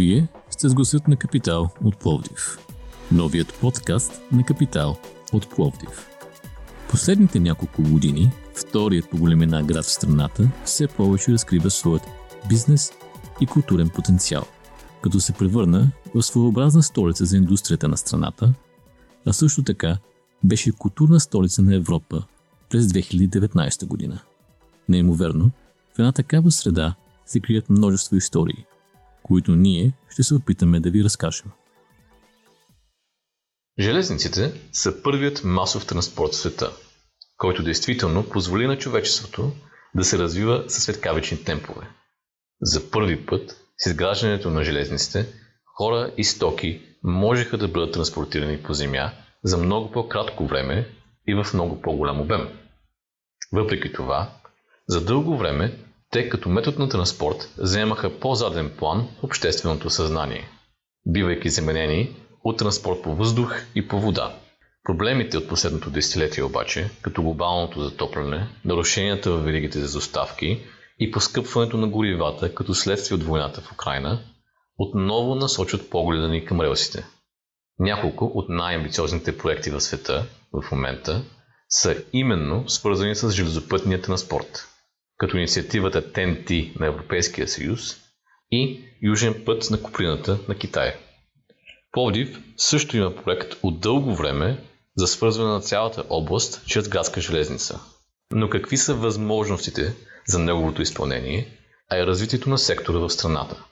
Вие сте с гласът на Капитал от Пловдив. Новият подкаст на Капитал от Пловдив. Последните няколко години вторият по големина град в страната все повече разкрива своят бизнес и културен потенциал, като се превърна в своеобразна столица за индустрията на страната, а също така беше културна столица на Европа през 2019 година. Неимоверно, в една такава среда се крият множество истории, които ние ще се опитаме да ви разкажем. Железниците са първият масов транспорт в света, който действително позволи на човечеството да се развива със светкавични темпове. За първи път с изграждането на железниците, хора и стоки можеха да бъдат транспортирани по земя за много по-кратко време и в много по-голям обем. Въпреки това, за дълго време те като метод на транспорт заемаха по-заден план в общественото съзнание, бивайки заменени от транспорт по въздух и по вода. Проблемите от последното десетилетие обаче, като глобалното затопляне, нарушенията в веригите за доставки и поскъпването на горивата като следствие от войната в Украина, отново насочват погледа ни към релсите. Няколко от най-амбициозните проекти в света в момента са именно свързани с железопътния транспорт – като инициативата TNT на Европейския съюз и Южен път на Куприната на Китай. Пловдив също има проект от дълго време за свързване на цялата област чрез градска железница. Но какви са възможностите за неговото изпълнение, а и развитието на сектора в страната?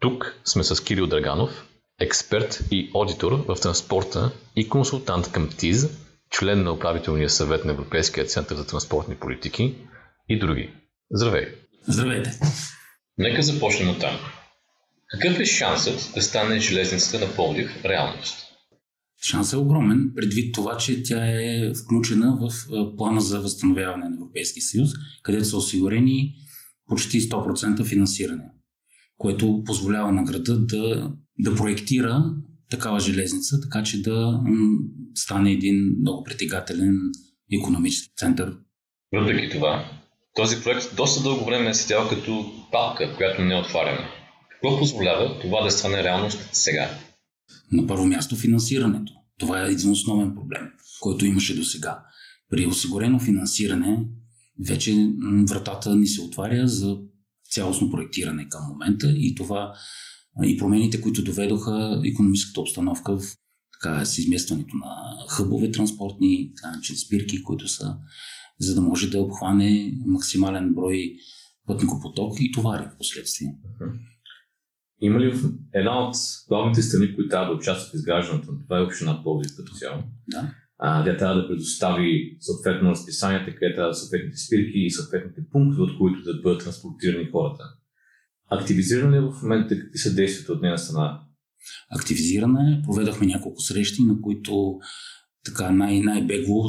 Тук сме с Кирил Драганов, експерт и аудитор в транспорта и консултант към ТИЗ, член на управителния съвет на Европейския център за транспортни политики и други. Здравей! Здравейте! Нека започнем от там. Какъв е шансът да стане железницата на Пловдив реалност? Шансът е огромен, предвид това, че тя е включена в плана за възстановяване на Европейския съюз, където са осигурени почти 100% финансиране, което позволява на града да, да проектира такава железница, така че да стане един много притегателен економически център. Въпреки това, този проект доста дълго време е седял като папка, която не е отваряна. Какво позволява това да стане реалност сега? На първо място финансирането. Това е един основен проблем, който имаше до сега. При осигурено финансиране вече вратата ни се отваря за цялостно проектиране към момента и това и промените, които доведоха економическата обстановка в така, с изместването на хъбове транспортни, така, спирки, които са за да може да обхване максимален брой пътникопоток и товари в последствие. Има ли една от главните страни, които трябва да участват в изграждането на това е община Пловдив като цяло? Да. А, тя трябва да предостави съответно разписанията, където трябва съответните спирки и съответните пунктове, от които да бъдат транспортирани хората. Активизирана ли е в момента какви са действията от нейна страна? Активизирана е. Проведахме няколко срещи, на които така най- най-бегло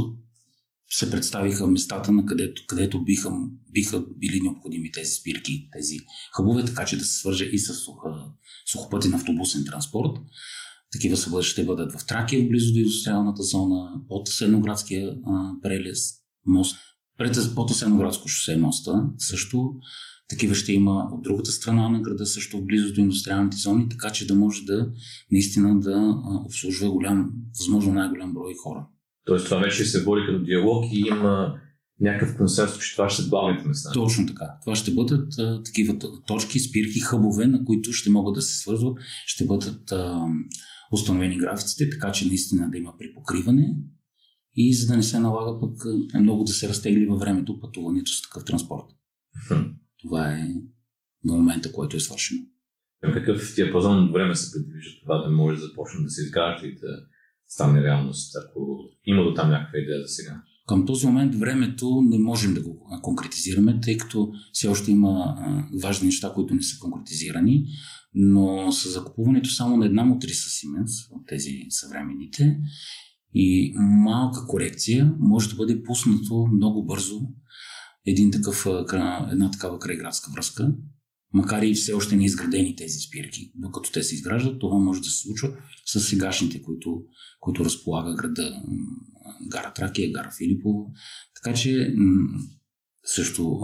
се представиха местата, на където, където биха, биха били необходими тези спирки, тези хъбове, така че да се свърже и с сухопътен автобусен транспорт. Такива са ще бъдат в Тракия, близо до индустриалната зона, под Сеноградския прелез, мост. Пред под Сеноградско шосе моста също. Такива ще има от другата страна на града, също близо до индустриалните зони, така че да може да наистина да обслужва голям, възможно най-голям брой хора. Тоест това вече се води като диалог и има някакъв консенсус, че това ще са главните места. Точно така. Това ще бъдат а, такива точки, спирки, хъбове, на които ще могат да се свързват, ще бъдат а, установени графиците, така че наистина да има припокриване и за да не се налага пък много да се разтегли във времето пътуването с такъв транспорт. Хм. Това е на момента, който е свършено. Какъв диапазон от време се предвижда това да може да започне да се изгражда и да стане реалност, ако има до там някаква идея за сега? Към този момент времето не можем да го конкретизираме, тъй като все още има важни неща, които не са конкретизирани, но с закупуването само на една мотриса Siemens от тези съвременните и малка корекция може да бъде пуснато много бързо един такъв, една такава крайградска връзка, макар и все още не изградени тези спирки. Докато те се изграждат, това може да се случва с сегашните, които, които разполага града Гара Тракия, Гара Филипово. Така че също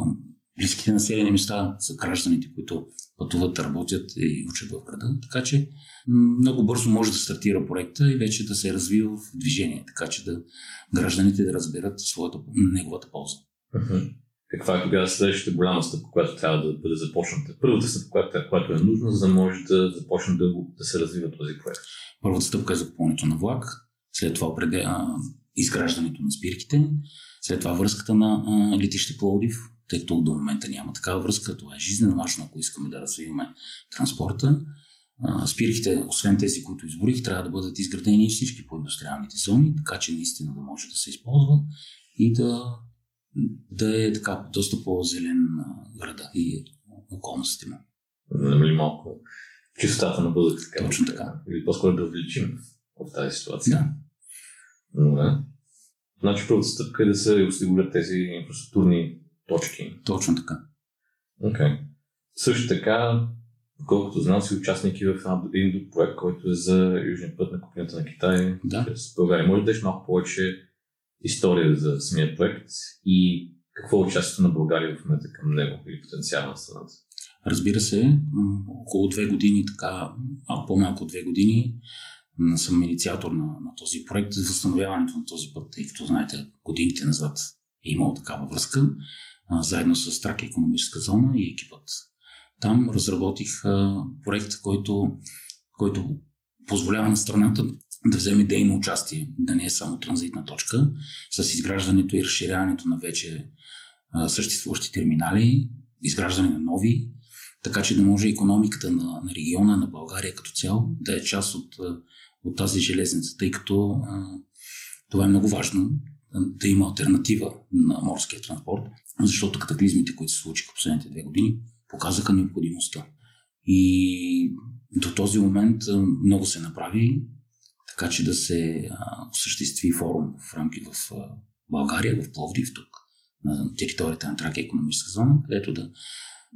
близките населени места са гражданите, които пътуват, работят и учат в града. Така че много бързо може да стартира проекта и вече да се развива в движение, така че да гражданите да разберат своята, неговата полза. Каква е тогава следващата голяма стъпка, която трябва да бъде започната? Първата стъпка, която, която е нужна, за да може да започне да, да се развива този проект. Първата стъпка е закупуването на влак, след това изграждането на спирките, след това връзката на а, летище Пловдив, тъй като до момента няма такава връзка. Това е жизненно важно, ако искаме да развиваме транспорта. А, спирките, освен тези, които изборих, трябва да бъдат изградени всички по индустриалните зони, така че наистина да може да се използва и да, да е така доста по-зелен града и околностите му. Да намали малко чистотата на бъдъка. Точно така. Или по-скоро да увеличим в тази ситуация. Да. Добре. Значи първата стъпка е да се осигурят тези инфраструктурни точки. Точно така. Окей. Okay. Също така, колкото знам, си участник в един друг проект, който е за Южния път на кухнята на Китай да. през България. Може да дадеш малко повече история за самия проект и какво е участието на България в момента към него или потенциала на страната? Разбира се, около две години, така, а по-малко две години, съм инициатор на, на този проект за възстановяването на този път, тъй като знаете, годините назад е имало такава връзка, а, заедно с Трак економическа зона и екипът. Там разработих а, проект, който, който позволява на страната да вземе дейно участие, да не е само транзитна точка, с изграждането и разширяването на вече съществуващи терминали, изграждане на нови, така че да може економиката на, на региона, на България като цяло, да е част от от тази железница, тъй като а, това е много важно да има альтернатива на морския транспорт, защото катаклизмите, които се случиха последните две години, показаха необходимостта. И до този момент много се направи, така че да се осъществи форум в рамки в България, в Пловдив, тук, на територията на Тракия економическа зона, където да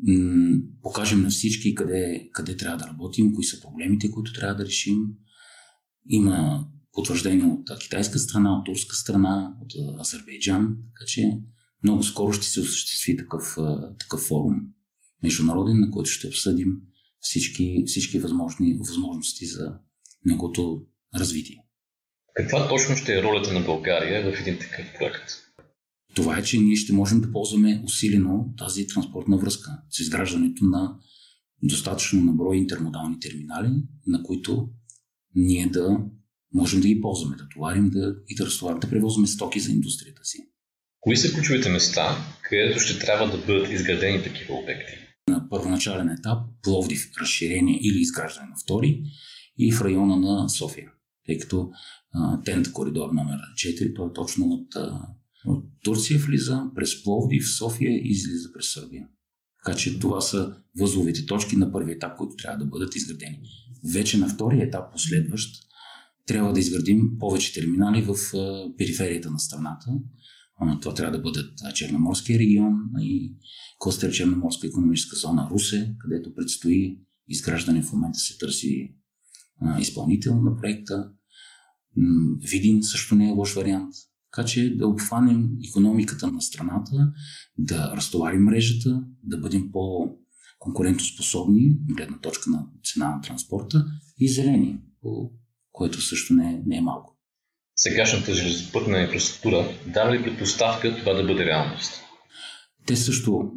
м- покажем на всички къде, къде трябва да работим, кои са проблемите, които трябва да решим, има потвърждение от китайска страна, от турска страна, от Азербайджан, така че много скоро ще се осъществи такъв, такъв форум международен, на който ще обсъдим всички, всички възможни, възможности за неговото развитие. Каква точно ще е ролята на България в един такъв проект? Това е, че ние ще можем да ползваме усилено тази транспортна връзка с изграждането на достатъчно наброй интермодални терминали, на които ние да можем да ги ползваме, да товарим да, и да разтоварим, да превозваме стоки за индустрията си. Кои са ключовите места, където ще трябва да бъдат изградени такива обекти? На първоначален етап Пловдив разширение или изграждане на втори и в района на София, тъй като тент коридор номер 4, той е точно от, от Турция влиза през Пловдив, София и излиза през Сърбия. Така че това са възловите точки на първи етап, които трябва да бъдат изградени. Вече на втория етап, последващ, трябва да изградим повече терминали в периферията на страната. Това трябва да бъдат Черноморския регион и Костер Черноморска економическа зона Русе, където предстои изграждане. В момента се търси изпълнител на проекта. Видин също не е лош вариант. Така че да обхванем економиката на страната, да разтоварим мрежата, да бъдем по-конкурентоспособни, гледна точка на цена на транспорта и зелени, което също не е, не е малко. Сегашната железопътна инфраструктура дава ли предпоставка това да бъде реалност? Те също,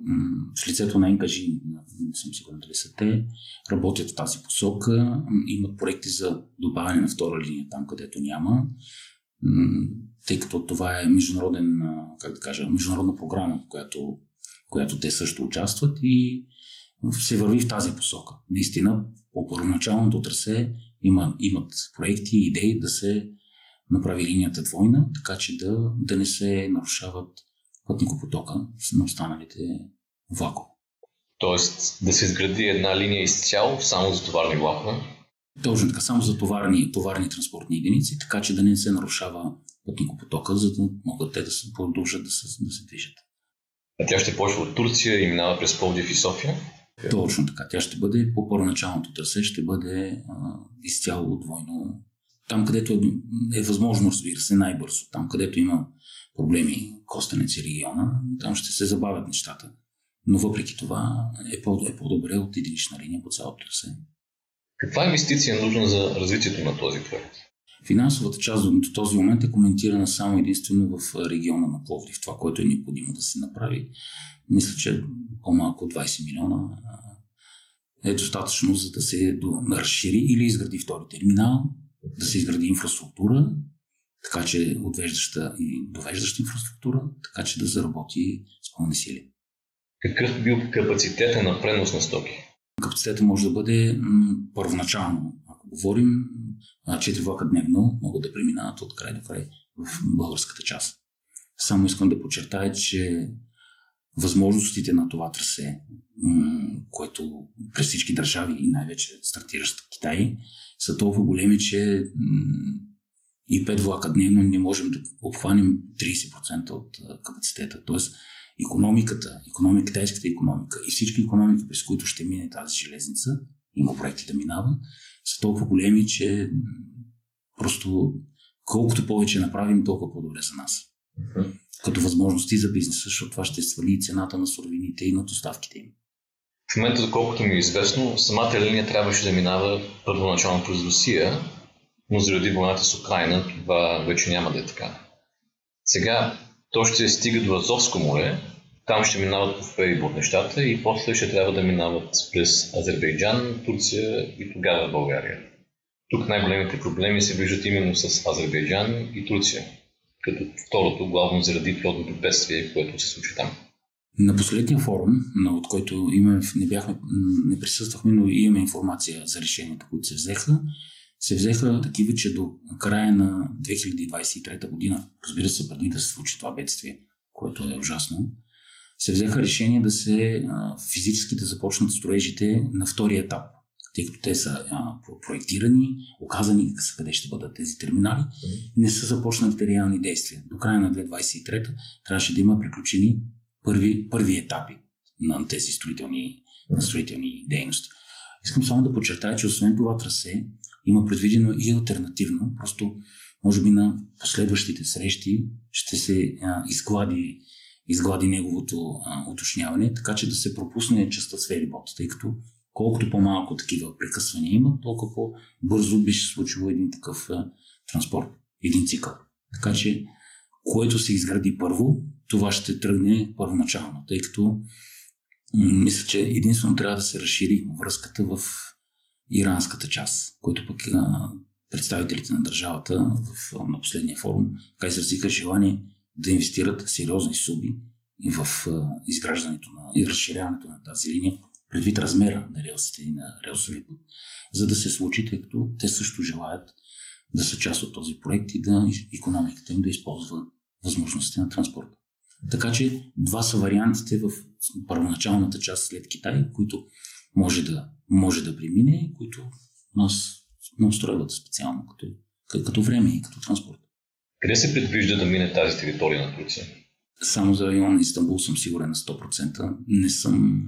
с лицето на Енкажи, не съм сигурен дали са те, работят в тази посока, имат проекти за добавяне на втора линия там, където няма тъй като това е международен, как да кажа, международна програма, в която, която те също участват и се върви в тази посока. Наистина, по първоначалното трасе има, имат проекти и идеи да се направи линията двойна, така че да, да не се нарушават пътникопотока на останалите влакове. Тоест да се изгради една линия изцяло само за товарни влакове? Точно така, само за товарни, товарни транспортни единици, така че да не се нарушава пътникопотока, за да могат те да се продължат да се, да се движат. А тя ще почва от Турция и минава през Пловдив и София? Точно така. Тя ще бъде по първоначалното трасе, ще бъде а, изцяло двойно. Там, където е, е възможно, разбира се, най-бързо. Там, където има проблеми Костенец и региона, там ще се забавят нещата. но въпреки това е, по- е по-добре от единична линия по цялото трасе. Каква инвестиция е нужна за развитието на този проект? Финансовата част до този момент е коментирана само единствено в региона на Пловдив. Това, което е необходимо да се направи, мисля, че по-малко от 20 милиона е достатъчно, за да се разшири или изгради втори терминал, да се изгради инфраструктура, така че отвеждаща и довеждаща инфраструктура, така че да заработи с пълни сили. Какъв бил капацитета на пренос на стоки? Капацитета може да бъде м- първоначално, ако говорим, 4 влака дневно могат да преминават от край до край в българската част. Само искам да подчертая, че възможностите на това трасе, което през всички държави и най-вече стартиращ Китай, са толкова големи, че и 5 влака дневно не можем да обхванем 30% от капацитета. Тоест, економиката, економика, китайската економика и всички економики, през които ще мине тази железница, има проекти да минава, са толкова големи, че просто колкото повече направим, толкова по-добре за нас. Uh-huh. Като възможности за бизнеса, защото това ще свали цената на суровините и на доставките им. В момента, доколкото ми е известно, самата линия трябваше да минава първоначално през Русия, но заради войната с Украина това вече няма да е така. Сега то ще стига до Азовско море, там ще минават по ферибот нещата и после ще трябва да минават през Азербайджан, Турция и тогава България. Тук най-големите проблеми се виждат именно с Азербайджан и Турция, като второто главно заради природното бедствие, което се случи там. На последния форум, от който имаме, не, бяхме, не присъствахме, но имаме информация за решенията, които се взеха, се взеха такива, че до края на 2023 година, разбира се, преди да се случи това бедствие, което е ужасно, се взеха решение да се а, физически да започнат строежите на втория етап, тъй като те са а, проектирани, оказани са къде ще бъдат тези терминали, не са започнати реални действия. До края на 2023 трябваше да има приключени първи, първи етапи на тези строителни, на строителни дейности. Искам само да подчертая, че освен това трасе има предвидено и альтернативно, просто може би на последващите срещи ще се а, изглади изглади неговото а, уточняване, така че да се пропусне частта с ферибот, тъй като колкото по-малко такива прекъсвания има, толкова по-бързо би се случило един такъв а, транспорт, един цикъл. Така че, което се изгради първо, това ще тръгне първоначално, тъй като мисля, че единствено трябва да се разшири връзката в иранската част, който пък представителите на държавата в, на последния форум така изразиха желание да инвестират сериозни суми в изграждането на и разширяването на тази линия, предвид размера на релсите и на релсовия път, за да се случи, тъй като те също желаят да са част от този проект и да економиката им да използва възможностите на транспорта. Така че два са вариантите в първоначалната част след Китай, които може да, може да премине, които нас не устройват специално като, като време и като транспорт. Къде се предвижда да мине тази територия на Турция? Само за района на Истанбул съм сигурен на 100%. Не съм,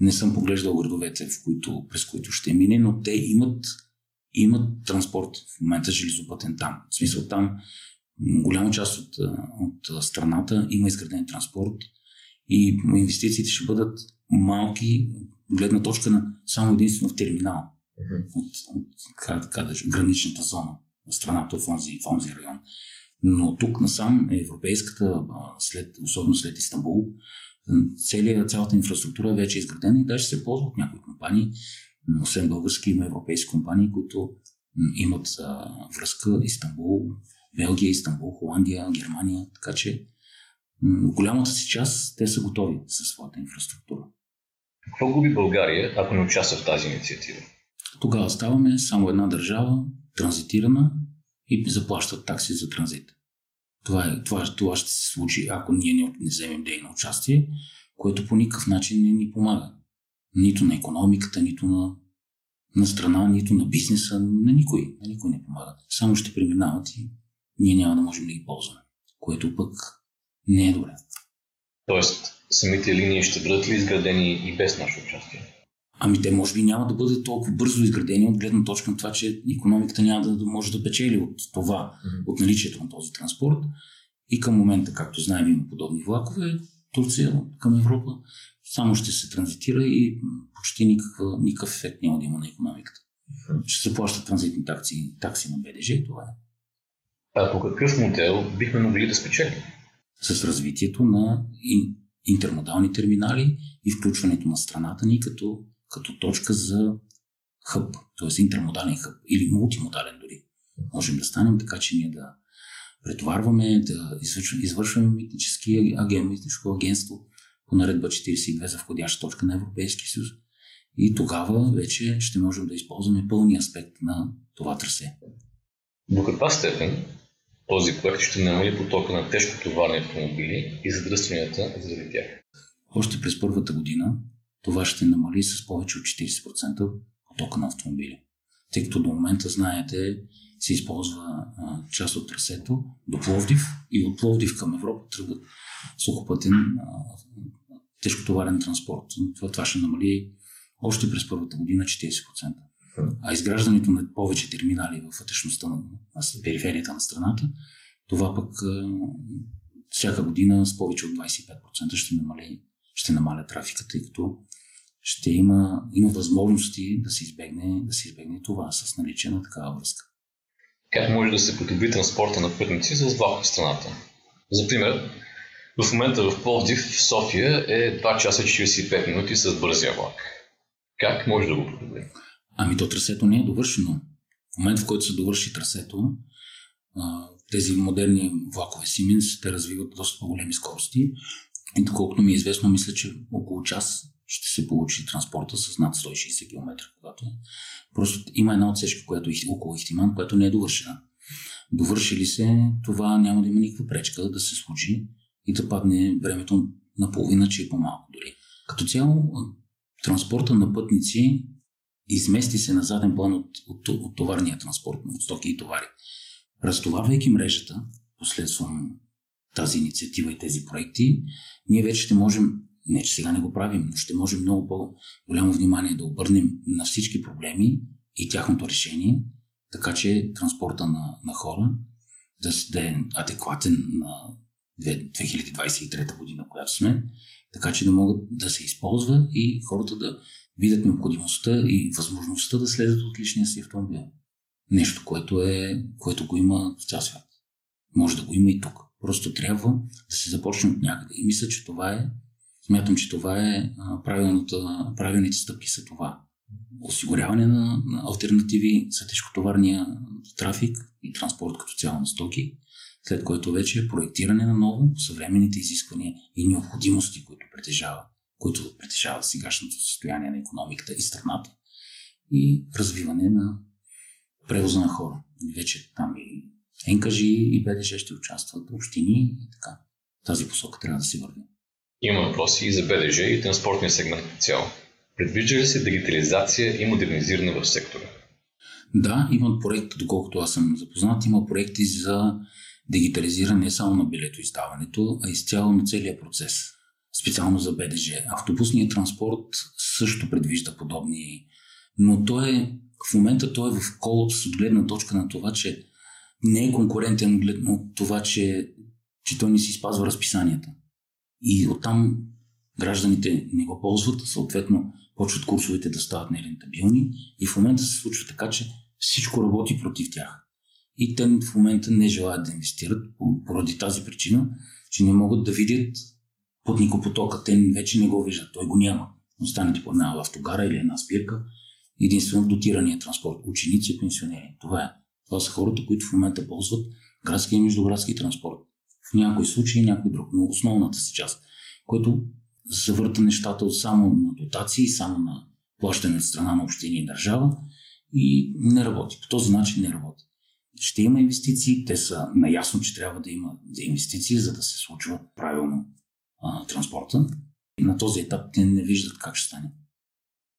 не съм поглеждал градовете, в които, през които ще мине, но те имат, имат транспорт в момента железопътен там. В смисъл там голяма част от, от страната има изграден транспорт и инвестициите ще бъдат малки, гледна точка на само единствено в терминал. Mm-hmm. От, от как, как, граничната зона страната в онзи, в онзи район. Но тук насам е европейската, след, особено след Истанбул, целият, цялата инфраструктура е вече изградена и даже се ползва от някои компании, освен български, има европейски компании, които имат а, връзка Истанбул, Белгия, Истанбул, Холандия, Германия, така че м- голямата си част те са готови със своята инфраструктура. Какво губи България, ако не участва в тази инициатива? Тогава ставаме само една държава, транзитирана и заплащат такси за транзит. Това, е, това, това ще се случи, ако ние не, не вземем дейно участие, което по никакъв начин не ни помага. Нито на економиката, нито на, на страна, нито на бизнеса, на никой. На никой не помага. Само ще преминават и ние няма да можем да ги ползваме. Което пък не е добре. Тоест, самите линии ще бъдат ли изградени и без наше участие? Ами те може би няма да бъдат толкова бързо изградени от гледна точка на това, че економиката няма да, може да печели от това, mm-hmm. от наличието на този транспорт. И към момента, както знаем, има подобни влакове. Турция към Европа, само ще се транзитира и почти никакъв, никакъв ефект няма да има на економиката. Ще се плащат транзитни такси, такси на БДЖ и това е. А по какъв модел бихме могли да спечелим? С развитието на интермодални терминали и включването на страната ни като, като точка за хъб, т.е. интермодален хъб или мултимодален дори. Можем да станем така, че ние да претоварваме, да извършваме, извършваме митнически агент, митническо агентство по наредба 42 за входяща точка на Европейския съюз. И тогава вече ще можем да използваме пълния аспект на това трасе. До каква степен този проект ще намали потока на тежкотоварни автомобили и задръстванията заради тях? Още през първата година това ще намали с повече от 40% потока на автомобили. Тъй като до момента, знаете, се използва а, част от трасето до Пловдив и от Пловдив към Европа тръгват сухопътен тежкотоварен транспорт. Това, това ще намали още през първата година 40%. А изграждането на повече терминали в вътрешността на периферията на страната, това пък всяка година с повече от 25% ще намали, ще намаля трафика, тъй като ще има, има възможности да се, избегне, да се избегне това с наличие на такава връзка. Как може да се подобри транспорта на пътници с влак в страната? За пример, в момента в Пловдив, в София е 2 часа 45 минути с бързия влак. Как може да го подобри? Ами то трасето не е довършено. В момента, в който се довърши трасето, тези модерни влакове Siemens, те развиват доста по-големи скорости. И доколкото ми е известно, мисля, че около час ще се получи транспорта с над 160 км, когато просто има една отсечка, която е около Ихтиман, която не е довършена. Довърши ли се, това няма да има никаква пречка да се случи и да падне времето на половина, че е по-малко дори. Като цяло, транспорта на пътници измести се на заден план от, от, от товарния транспорт, от стоки и товари. Разтоварвайки мрежата, последствам тази инициатива и тези проекти, ние вече ще можем, не че сега не го правим, но ще можем много по-голямо внимание да обърнем на всички проблеми и тяхното решение, така че транспорта на, на хора да, да е адекватен на 2023 година, която сме, така че да могат да се използва и хората да видят необходимостта и възможността да слезат от личния си автомобил. Нещо, което, е, което го има в цял свят. Може да го има и тук. Просто трябва да се започне от някъде. И мисля, че това е, смятам, че това е правилните стъпки са това. Осигуряване на, на альтернативи за тежкотоварния трафик и транспорт като цяло на стоки, след което вече е проектиране на ново, съвременните изисквания и необходимости, които притежава, които притежава сегашното състояние на економиката и страната и развиване на превоза на хора. Вече там и НКЖ и БДЖ ще участват, общини и така. Тази посока трябва да се върви. Има въпроси и за БДЖ и транспортния сегмент цяло. Предвижда ли се дигитализация и модернизиране в сектора? Да, има проект, доколкото аз съм запознат, има проекти за дигитализиране не само на билетоиздаването, а изцяло на целия процес. Специално за БДЖ. Автобусният транспорт също предвижда подобни, но той е, в момента той е в колапс от гледна точка на това, че не е конкурентен от това, че, че той не си спазва разписанията. И оттам гражданите не го ползват, съответно почват курсовете да стават нерентабилни и в момента се случва така, че всичко работи против тях. И те в момента не желаят да инвестират поради тази причина, че не могат да видят пътникопотока. Те вече не го виждат, той го няма. Останете по една автогара или една спирка, единствено дотирания транспорт, ученици и пенсионери. Това е. Това са хората, които в момента ползват градски и междуградски транспорт. В някои случаи някой друг, но основната си част, който завърта нещата само на дотации, само на плащане от страна на общини и държава и не работи. По този начин не работи. Ще има инвестиции, те са наясно, че трябва да има инвестиции, за да се случва правилно а, транспорта. И на този етап те не виждат как ще стане.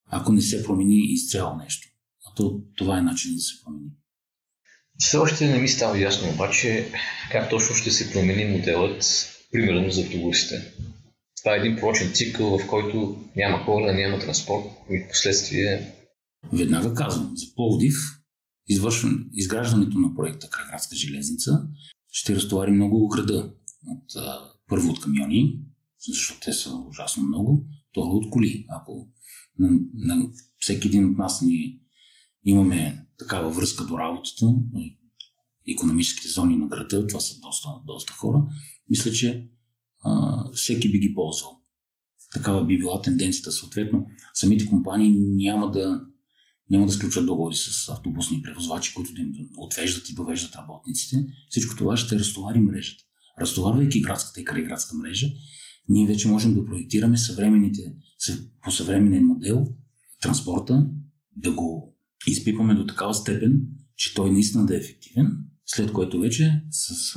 Ако не се промени изцяло нещо. А то, това е начин да се промени. Все още не ми става ясно обаче как точно ще се промени моделът, примерно за автобусите. Това е един прочен цикъл, в който няма хора, няма транспорт и последствие... Веднага казвам, за Пловдив изграждането на проекта Крайградска железница ще разтовари много града. От, първо от камиони, защото те са ужасно много. Второ от коли. Ако на, на всеки един от нас ни имаме такава връзка до работата, економическите зони на града, това са доста, доста хора, мисля, че а, всеки би ги ползвал. Такава би била тенденцията. Съответно, самите компании няма да, няма да сключват договори с автобусни превозвачи, които да им отвеждат и довеждат работниците. Всичко това ще разтовари мрежата. Разтоварвайки градската и крайградска мрежа, ние вече можем да проектираме съвременните, по съвременен модел транспорта, да го изпипаме до такава степен, че той наистина да е ефективен, след което вече с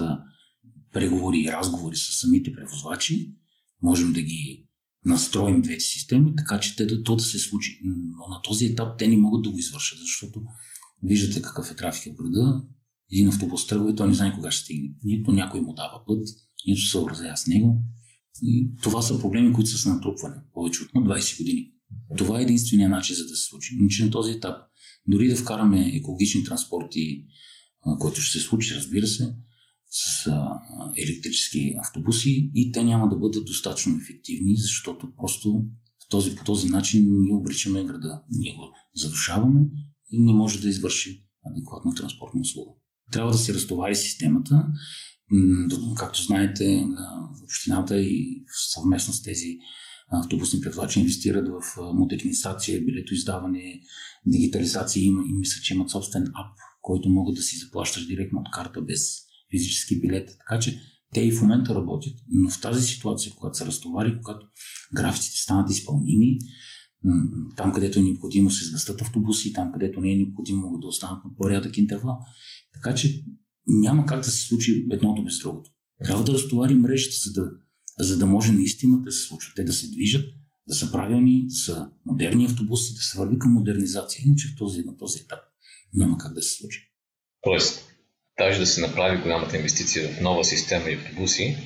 преговори и разговори с самите превозвачи можем да ги настроим двете системи, така че те да, то да се случи. Но на този етап те не могат да го извършат, защото виждате какъв е трафик в града. Един автобус тръгва и той не знае кога ще стигне. Нито някой му дава път, нито се съобразява с него. И това са проблеми, които са с натрупване повече от 20 години. Това е единствения начин за да се случи. Иначе на този етап, дори да вкараме екологични транспорти, който ще се случи, разбира се, с електрически автобуси и те няма да бъдат достатъчно ефективни, защото просто този, по този начин ние обричаме града. Ние го задушаваме и не може да извърши адекватна транспортна услуга. Трябва да се разтовари системата. Както знаете, общината и съвместно с тези автобусни превозвачи инвестират в модернизация, билетоиздаване, дигитализация и, мисля, че имат собствен ап, който могат да си заплащаш директно от карта без физически билет. Така че те и в момента работят, но в тази ситуация, когато се разтовари, когато графиците станат изпълними, там където е необходимо се сгъстат автобуси, там където не е необходимо да останат на по-рядък интервал. Така че няма как да се случи едното без другото. Трябва да разтовари мрежата, за да, за да може наистина да се случва. Те да се движат, да са правилни, да са модерни автобуси, да се върви към модернизация. Иначе в този, на този етап няма как да се случи. Тоест, даже да се направи голямата инвестиция в нова система и автобуси,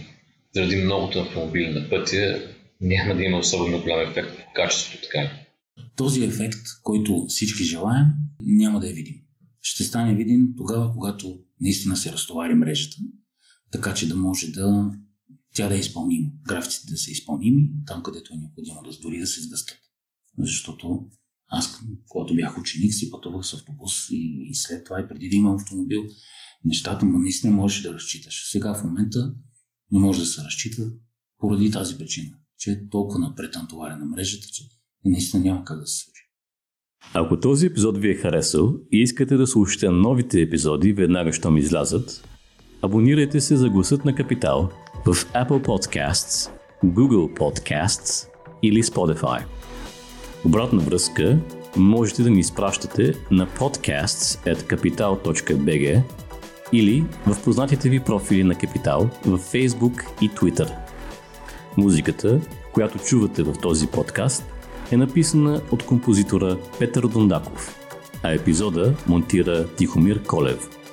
заради многото автомобили на пътя, няма да има особено голям ефект по качеството, така Този ефект, който всички желаем, няма да е видим. Ще стане видим тогава, когато наистина се разтовари мрежата, така че да може да тя да е изпълнима. Графиците да са изпълними, там където е необходимо да дори да се сгъстат. Защото аз, когато бях ученик, си пътувах с автобус и, и след това и преди да имам автомобил, нещата му наистина можеш да разчиташ. Сега в момента не може да се разчита поради тази причина, че е толкова напред на мрежата, че наистина няма как да се. Ако този епизод ви е харесал и искате да слушате новите епизоди веднага, щом излязат, абонирайте се за гласът на Капитал в Apple Podcasts, Google Podcasts или Spotify. Обратна връзка можете да ни изпращате на podcasts.capital.bg или в познатите ви профили на Капитал в Facebook и Twitter. Музиката, която чувате в този подкаст, е написана от композитора Петър Дондаков, а епизода монтира Тихомир Колев.